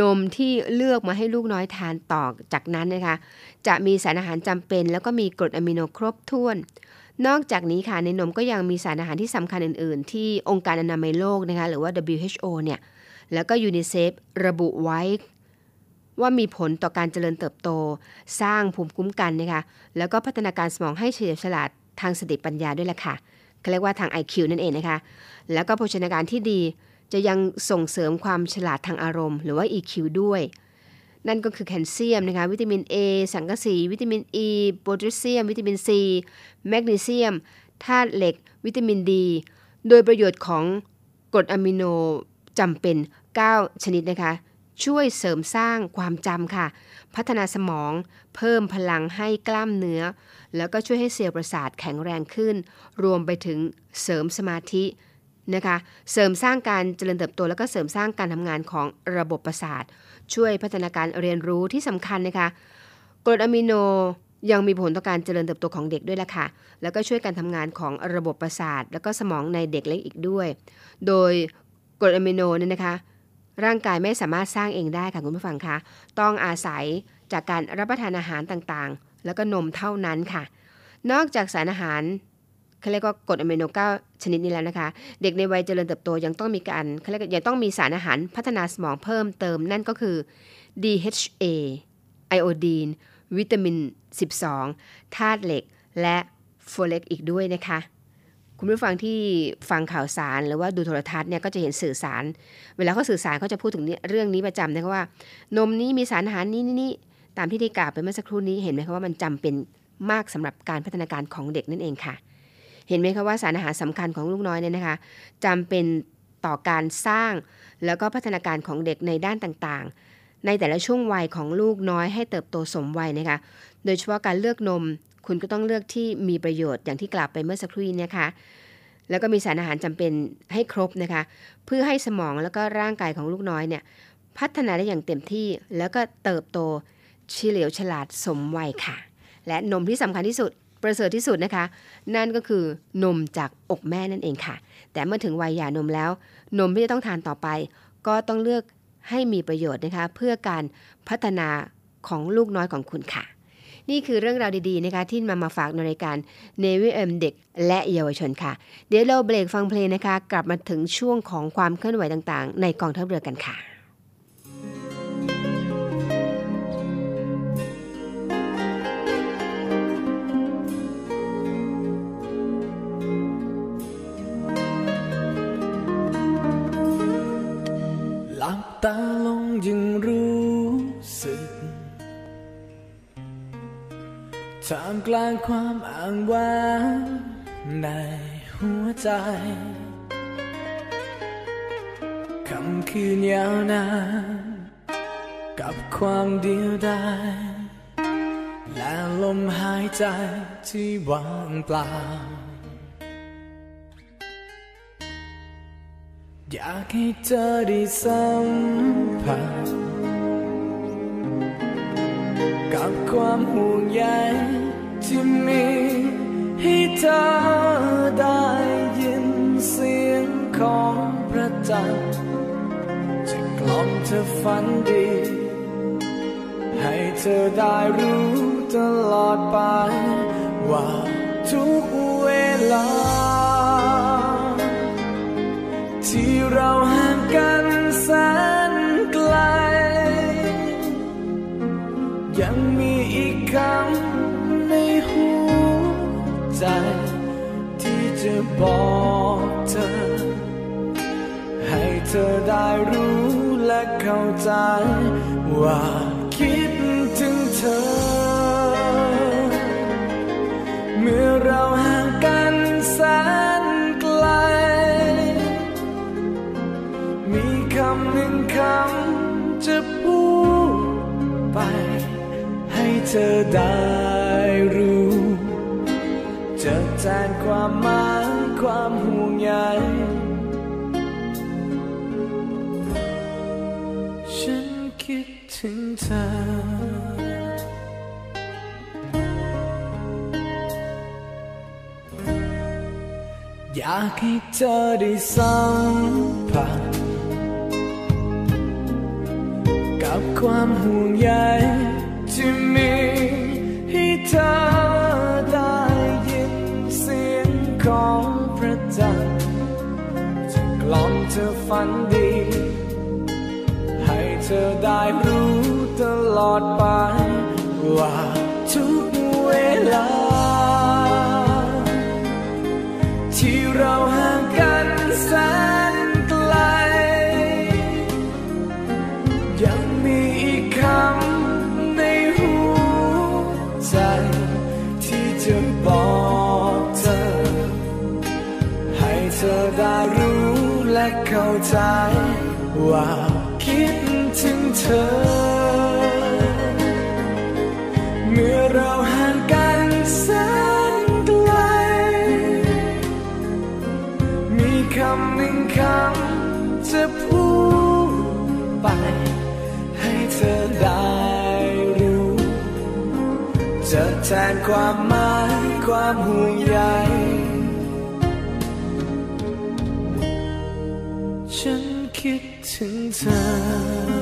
นมที่เลือกมาให้ลูกน้อยทานต่อจากนั้นนะคะ จะมีสารอาหารจำเป็น แล้วก็มีกรดอะมิโนครบถ้วน นอกจากนี้ค่ะในนมก็ยังมีสารอาหารที่สำคัญอื่น ๆ ที่องค์การอนามัยโลกนะคะหรือว่า WHO เนี่ย แล้วก็ยูนิเซฟระบุไว้ ว่ามีผลต่อการเจริญเติบโต สร้างภูมิคุ้มกันนะคะแล้วก็พัฒนาการสมองให้เฉลียวฉลาดทางสติปัญญาด้วยแหละค่ะเขาเรียกว่าทาง IQ นั่นเองนะคะ แล้วก็โภชนาการที่ดีจะยังส่งเสริมความฉลาดทางอารมณ์ หรือว่า EQ ด้วย นั่นก็คือแคลเซียมนะคะ วิตามิน A สังกะสี วิตามิน E โพแทสเซียม วิตามิน C แมกนีเซียมธาตุเหล็ก วิตามินดีโดยประโยชน์ของกรดอะมิโน จำเป็น 9 ชนิดนะคะ ช่วยเสริมสร้างความจำค่ะ พัฒนาสมอง เพิ่มพลังให้กล้ามเนื้อ แล้วก็ช่วยให้เซลล์ประสาทแข็งแรงขึ้น รวมไปถึงเสริมสมาธินะคะ เสริมสร้างการเจริญเติบโต แล้วก็เสริมสร้างการทำงานของระบบประสาท ช่วยพัฒนาการเรียนรู้ที่สำคัญนะคะกรดอะมิโนยังมีผลต่อการเจริญเติบโตของเด็กด้วยล่ะค่ะ แล้วก็ช่วยการทำงานของระบบประสาท แล้วก็สมองในเด็กเล็กอีกด้วย โดย กรดอะมิโนเนี่ยนะคะ ร่างกายไม่สามารถสร้างเองได้ค่ะคุณผู้ฟังคะต้องอาศัยจากการรับประทานอาหารต่างๆ แล้วก็นมเท่านั้นค่ะ นอกจากสารอาหารเขาเรียกว่ากรดอะมิโน9ชนิดนี้แล้วนะคะ เด็กในวัยเจริญเติบโตยังต้องมีการเขาเรียกยังต้องมีสารอาหารพัฒนาสมองเพิ่มเติมนั่นก็คือ DHA ไอโอดีนวิตามิน 12 ธาตุเหล็ก และโฟเลตอีกด้วยนะคะ คุณผู้ฟังที่ฟังข่าวสารหรือว่าดูโทรทัศน์เนี่ยก็จะเห็นสื่อสาร เวลาเขาสื่อสารเขาจะพูดถึงเรื่องนี้ประจำนะคะว่า นมนี้มีสารอาหารนี้นี่ตามที่ได้กล่าวไปเมื่อสักครู่นี้เห็นไหมคะว่ามันจำเป็นมากสำหรับการพัฒนาการของเด็กนั่นเองค่ะ เห็นไหมคะว่าสารอาหารสำคัญของลูกน้อยเนี่ยนะคะจำเป็นต่อการสร้างแล้วก็พัฒนาการของเด็กในด้านต่างๆ ในแต่ละช่วงวัยของลูกน้อยให้เติบโตสมวัยนะคะ โดยเฉพาะการเลือกนม คุณก็ต้องเลือกที่มีประโยชน์อย่างที่กล่าวไปเมื่อสักครู่นี้นะคะ แล้วก็มีสารอาหารจำเป็นให้ครบนะคะ เพื่อให้สมองแล้วก็ร่างกายของลูกน้อยเนี่ยพัฒนาได้อย่างเต็มที่แล้วก็เติบโตเฉลียวฉลาดสมวัยค่ะ และนมที่สำคัญที่สุดประเสริฐที่สุดนะคะ นั่นก็คือนมจากอกแม่นั่นเองค่ะ แต่เมื่อถึงวัยหย่านมแล้ว นมที่จะต้องทานต่อไป ก็ต้องเลือก ให้มีประโยชน์นะคะเพื่อการพัฒนาของลูกน้อยของคุณค่ะ นี่คือเรื่องราวดีๆนะคะที่มามาฝากในรายการเนวิเอมเด็กและเยาวชนค่ะ เดี๋ยวเราเบรกฟังเพลงนะคะ กลับมาถึงช่วงของความเคลื่อนไหวต่างๆ ในกองทัพเรือกันค่ะา
ลงยังรู้สึกท่ามกลางความอ้างว้างในหัวใจคำคืนยาวนานกับความเดียวดายและลมหายใจที่ว่างเปล่า อยากให้เธอได้สัมผัสกับความห่วงใยที่มีให้เธอได้ยินเสียงของพระจันทร์จะกล่อมเธอฝันดี ให้เธอได้รู้ตลอดไปว่าทุกเวลา ที่เราห่างกันแสนไกล ยังมีอีกคำในหัวใจ ที่จะบอกเธอ ให้เธอได้รู้และเข้าใจ ว่าคิดถึงเธอ เมื่อเราห่าง หนึ่งคำจะพูดไป ให้เธอได้รู้จะแทนความหมายความห่วงใยฉันคิดถึงเธออยากให้เธอได้สัมผัส กับความห่วงใยที่มีให้เธอได้ยินเสียงของพระจันทร์จะกล่อมเธอฝันดี ให้เธอได้รู้ตลอดไป ว่าทุกเวลา ที่เรา ใจ ว่าคิดถึงเธอ เมื่อเราห่างกันแสนไกล มีคำหนึ่งคำจะพูดไป ให้เธอได้รู้ จะแทนความหมายค
วามห่วงใย ถึ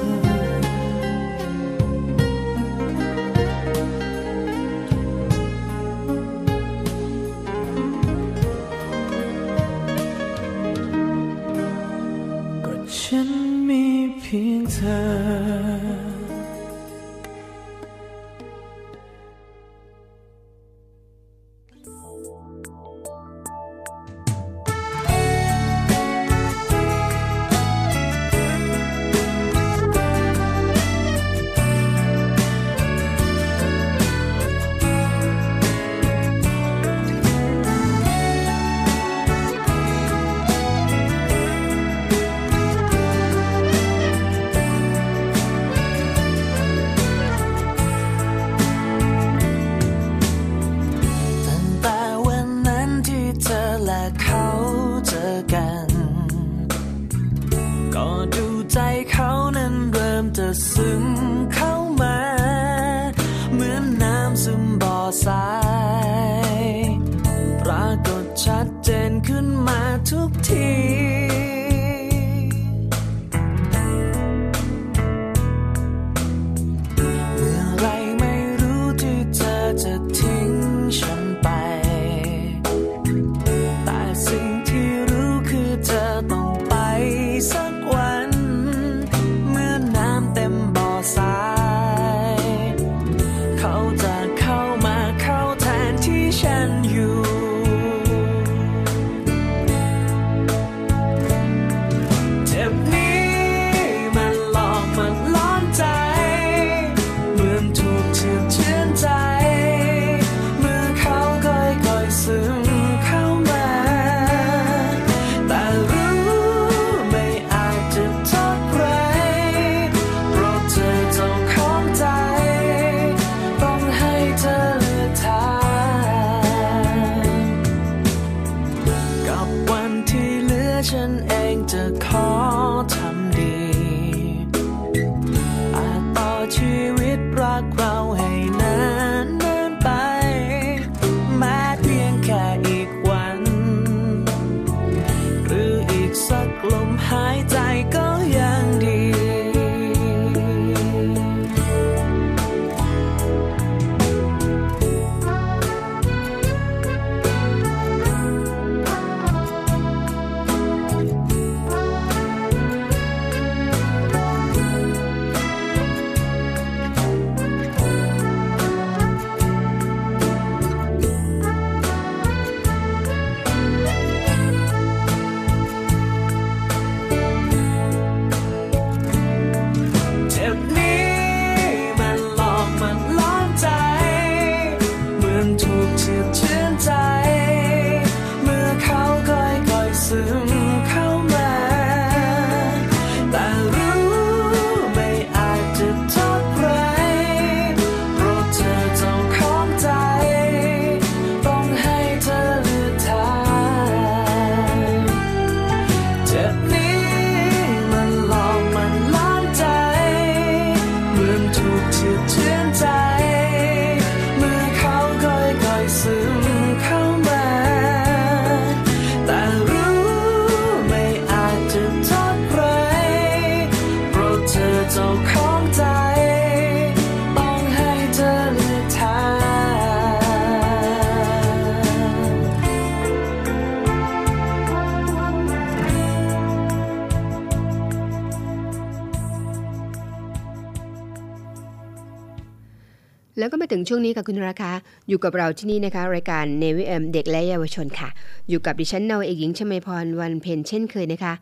ถึง
ช่วงนี้ค่ะคุณราคาอยู่กับเราที่นี่นะคะ รายการเนวิเอมเด็กและเยาวชนค่ะ อยู่กับดิฉันนาวเอกหญิงชมพรวันเพ็ญเช่นเคยนะคะ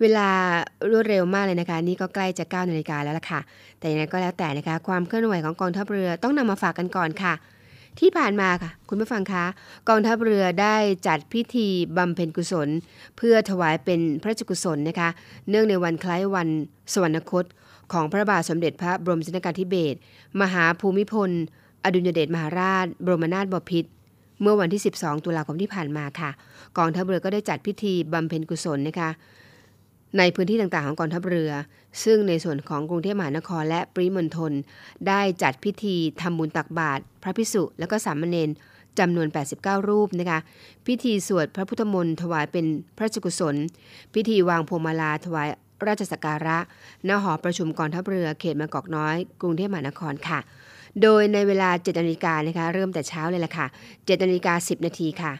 เวลารวดเร็วมากเลยนะคะ นี่ก็ใกล้จะ9นาฬิกาแล้วล่ะค่ะ แต่ยังไงก็แล้วแต่นะคะ ความเคลื่อนไหวของกองทัพเรือต้องนำมาฝากกันก่อนค่ะ ที่ผ่านมาค่ะ คุณผู้ฟังคะกองทัพเรือได้จัดพิธีบำเพ็ญกุศล เพื่อถวายเป็นพระราชกุศลนะคะ เนื่องในวันคล้ายวันสวรรคตของพระบาทสมเด็จพระบรมชนกาธิเบศรมหาภูมิพล อดุลยเดชมหาราช บรมนาถบพิตรเมื่อวันที่ 12 ตุลาคมที่ผ่านมาค่ะ กองทัพเรือก็ได้จัดพิธีบำเพ็ญกุศลนะคะในพื้นที่ต่างๆของกองทัพเรือ ซึ่งในส่วนของกรุงเทพมหานครและปริมณฑลได้จัดพิธีทำบุญตักบาตรพระพิสุและก็สามเณรจำนวน 89 รูปนะคะ พิธีสวดพระพุทธมนต์ถวายเป็นพระราชกุศล พิธีวางพวงมาลาถวายราชสักการะ ณ หอประชุมกองทัพเรือเขตบางกอกน้อย กรุงเทพมหานครค่ะ โดยในเวลา7นาฬิกานะคะเริ่มแต่เช้าเลยล่ะค่ะ7นาฬิกา10 นาทีค่ะ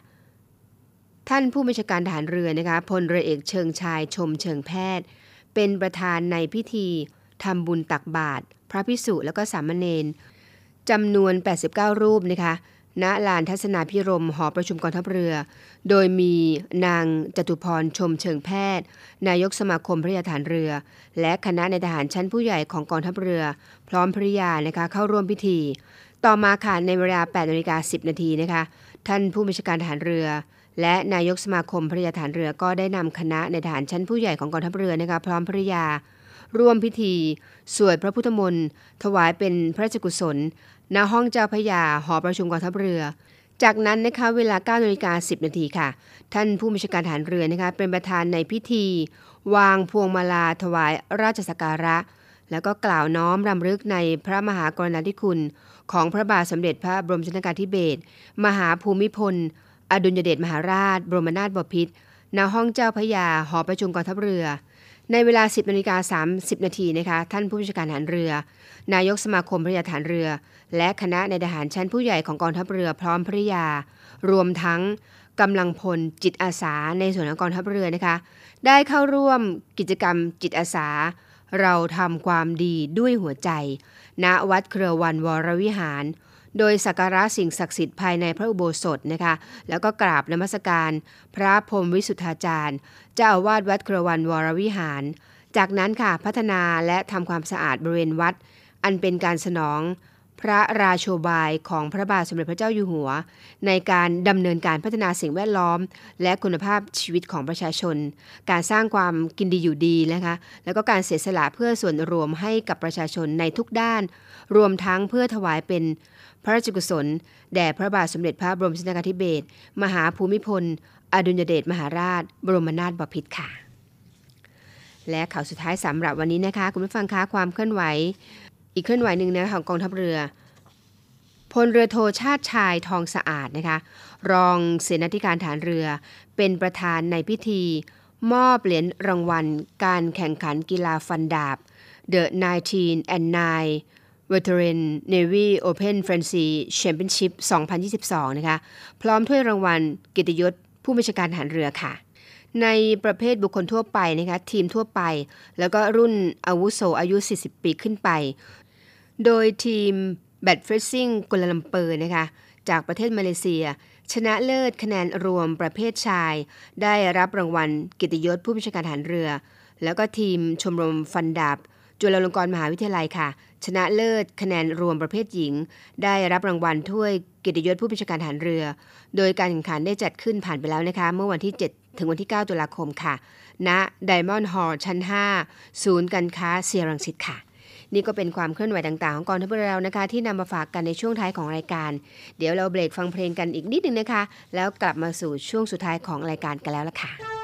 ท่านผู้บัญชาการทหารเรือนะคะพลเรือเอกเชิงชายชมเชิงแพทย์ เป็นประธานในพิธีทำบุญตักบาตรพระพิสุและก็สามเณรจำนวน 89 รูปนะคะ ณลานทัศนาพิรมหอประชุมกองทัพเรือ โดยมีนางจตุพรชมเชิงแพทย์ นายกสมาคมพระยาฐานเรือ และคณะในทหารชั้นผู้ใหญ่ของกองทัพเรือ พร้อมภริยานะคะเข้าร่วมพิธี ต่อมาค่ะในเวลา8นาฬิกา10นาทีนะคะท่านผู้บัญชาการทหารเรือและนายกสมาคมพระยาฐานเรือก็ได้นำคณะในายทหารชั้นผู้ใหญ่ของกองทัพเรือนะคะพร้อมภริยา ร่วมพิธี สวดพระพุทธมนต์ถวายเป็นพระราชกุศล ณห้องเจ้าพระยาหอประชุมกองทัพเรือ จากนั้นนะคะเวลา9นาฬิกา10นาทีค่ะ ท่านผู้บัญชาการฐานเรือนะคะเป็นประธานในพิธี วางพวงมาลาถวายราชสักการะ แล้วก็กล่าวน้อมรำลึกในพระมหากรณาธิคุณ ของพระบาทสมเด็จพระบรมชนกาธิเบศรมหาภูมิพล อดุลยเดชมหาราช บรมนาถบพิตรณห้องเจ้าพระยาหอประชุมกองทัพเรือ ในเวลา 10นาฬิกา30 นาทีนะคะ ท่านผู้บัญชาการฐานเรือ นายกสมาคมพระยาฐานเรือ และคณะในทหารชั้นผู้ใหญ่ของกองทัพเรือพร้อมภริยา รวมทั้งกำลังพลจิตอาสาในส่วนของกองทัพเรือนะคะ ได้เข้าร่วมกิจกรรมจิตอาสา เราทำความดีด้วยหัวใจ ณวัดเครือวันวรวิหาร โดยสักการะสิ่งศักดิ์สิทธิ์ภายในพระอุโบสถนะคะ แล้วก็กราบนมัสการ พระพรมวิสุทธาจารย์ เจ้าอาวาสวัดครวันวรวิหาร จากนั้นค่ะพัฒนาและทำความสะอาดบริเวณวัด อันเป็นการสนองพระราโชบายของพระบาทสมเด็จพระเจ้าอยู่หัว ในการดำเนินการพัฒนาสิ่งแวดล้อม และคุณภาพชีวิตของประชาชน การสร้างความกินดีอยู่ดีนะคะแล้วก็การเสียสละเพื่อส่วนรวมให้กับประชาชนในทุกด้าน รวมทั้งเพื่อถวายเป็น พระราชกุศล แด่พระบาทสมเด็จพระบรมชนกาธิเบศรมหาภูมิพล อดุลยเดชมหาราช บรมนาถบพิตรค่ะ และข่าวสุดท้ายสำหรับวันนี้นะคะ คุณผู้ฟังคะความเคลื่อนไหว อีกเคลื่อนไหวหนึ่งนะของกองทัพเรือพลเรือโทชาติชายทองสะอาดนะคะ รองเสนาธิการฐานเรือ เป็นประธานในพิธี มอบเหรียญรางวัล การแข่งขันกีฬาฟันดาบ The 19th and 9th Veteran Navy Open Fencing Championship 2022 นะคะ พร้อมถ้วยรางวัลเกียรติยศผู้บัญชาการทหารเรือค่ะ ในประเภทบุคคลทั่วไปนะคะทีมทั่วไป แล้วก็รุ่นอาวุโสอายุ 40 ปีขึ้นไป โดยทีม Blade Fencing กัวลาลัมเปอร์นะคะจากประเทศมาเลเซีย ชนะเลิศคะแนนรวมประเภทชาย ได้รับรางวัลกียรติยศผู้บัญชาการทหารเรือ แล้วก็ทีมชมรมฟันดาบ จุฬาลงกรณ์มหาวิทยาลัยค่ะ ชนะเลิศคะแนนรวมประเภทหญิง ได้รับรางวัลถ้วยเกียรติยศผู้บัญชาการทหารเรือ โดยการแข่งขันได้จัดขึ้นผ่านไปแล้วนะคะ เมื่อวันที่ 7 ถึงวันที่ 9 ตุลาคมค่ะณ Diamond Hall ชั้น 5 ศูนย์การค้าเซียรังสิตค่ะนี่ก็เป็นความเคลื่อนไหวต่างๆ ของกองทัพเรือเรานะคะ ที่นำมาฝากกันในช่วงท้ายของรายการ เดี๋ยวเราเบรกฟังเพลงกันอีกนิดนึงนะคะ แล้วกลับมาสู่ช่วงสุดท้ายของรายการกันแล้วล่ะค่ะ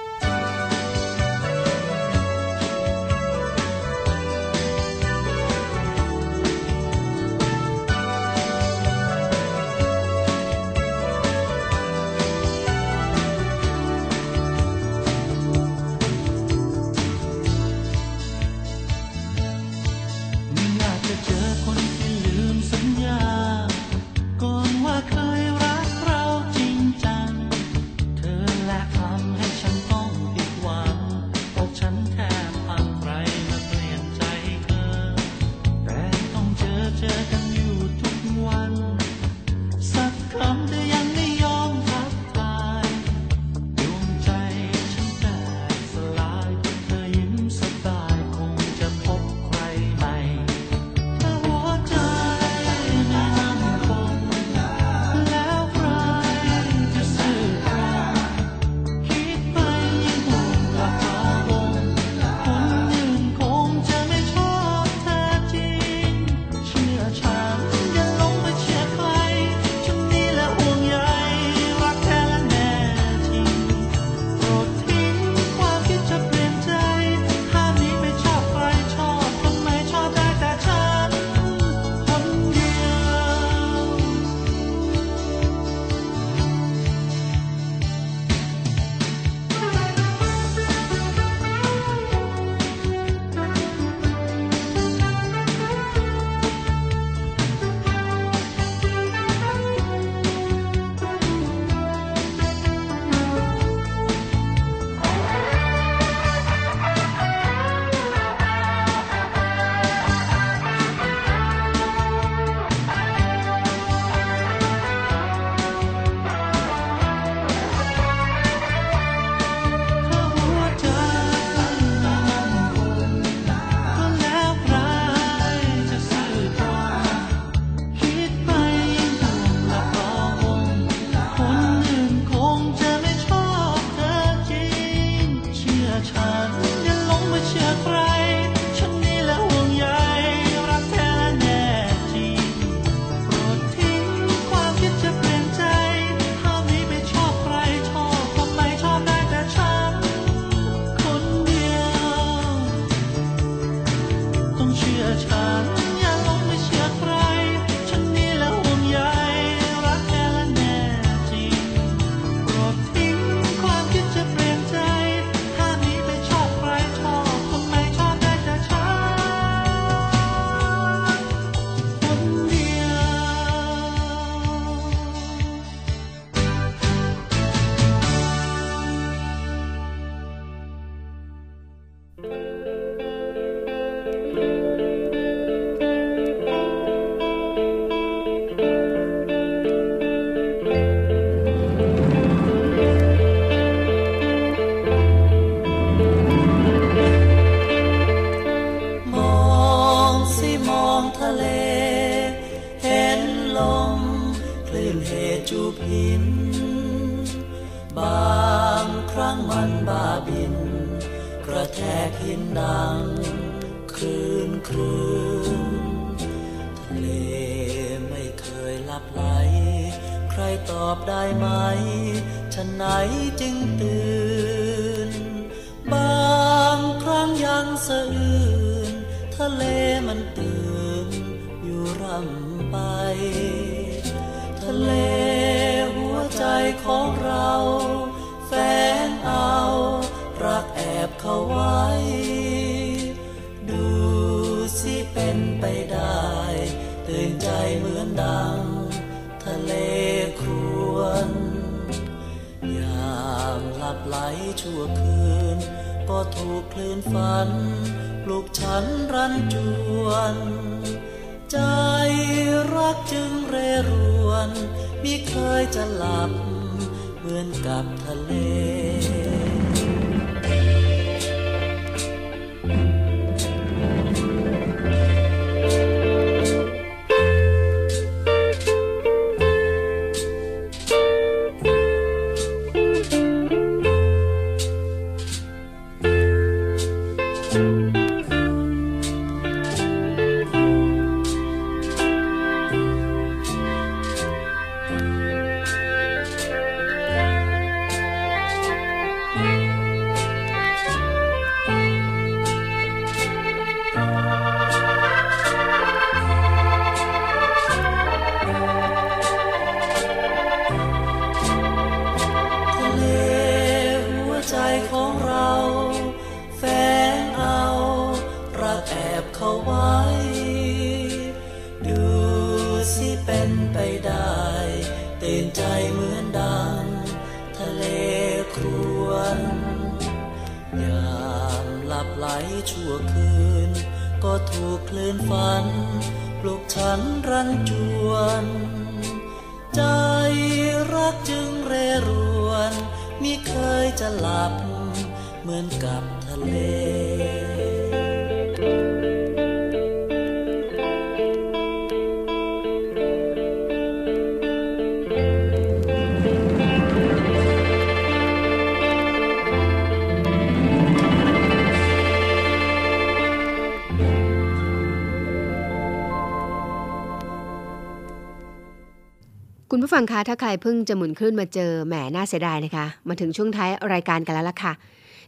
คุ
ณผู้ฟังคะถ้าใครเพิ่งจะหมุนคลื่นมาเจอแหมน่าเสียดายนะคะ มาถึงช่วงท้ายรายการกันแล้วล่ะค่ะ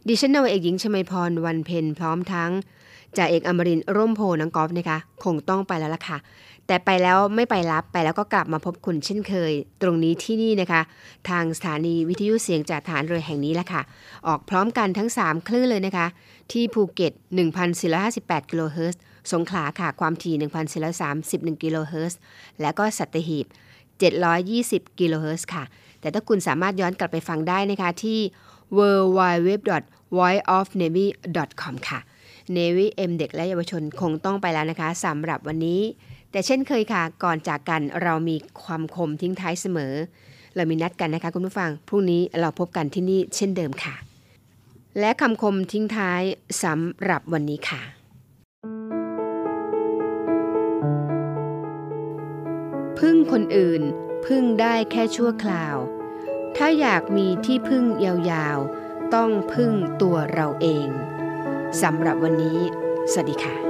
ดิฉันนวเอกหญิงชมาพรวันเพ็ญพร้อมทั้งจ่าเอกอมรินร่มโพนังกอฟนะคะ คงต้องไปแล้วล่ะค่ะ แต่ไปแล้วไม่ไปรับไปแล้วก็กลับมาพบคุณเช่นเคย ตรงนี้ที่นี่นะคะ ทางสถานีวิทยุเสียงจากฐานเรือแห่งนี้แหละค่ะ ออกพร้อมกันทั้ง 3 คลื่นเลยนะคะ ที่ภูเก็ต 1,458กิโลเฮิรตซ์สงขลาค่ะความถี่1,431กิโลเฮิรตซ์และก็สัตหีบ 720 กิโลเฮิรตซ์ค่ะ แต่ถ้าคุณสามารถย้อนกลับไปฟังได้นะคะที่ w w w v o i c e o f n a v y c o m ค่ะ Navy M เด็กและเยาวชนคงต้องไปแล้วนะคะสำหรับวันนี้ แต่เช่นเคยค่ะ ก่อนจากกันเรามีความคมทิ้งท้ายเสมอ เรามีนัดกันนะคะคุณผู้ฟัง พรุ่งนี้เราพบกันที่นี่เช่นเดิมค่ะ และคำคมทิ้งท้ายสำหรับวันนี้ค่ะ พึ่งคนอื่น พึ่งได้แค่ชั่วคราว ถ้าอยากมีที่พึ่งยาวๆ ต้องพึ่งตัวเราเองสำหรับวันนี้ สวัสดีค่ะ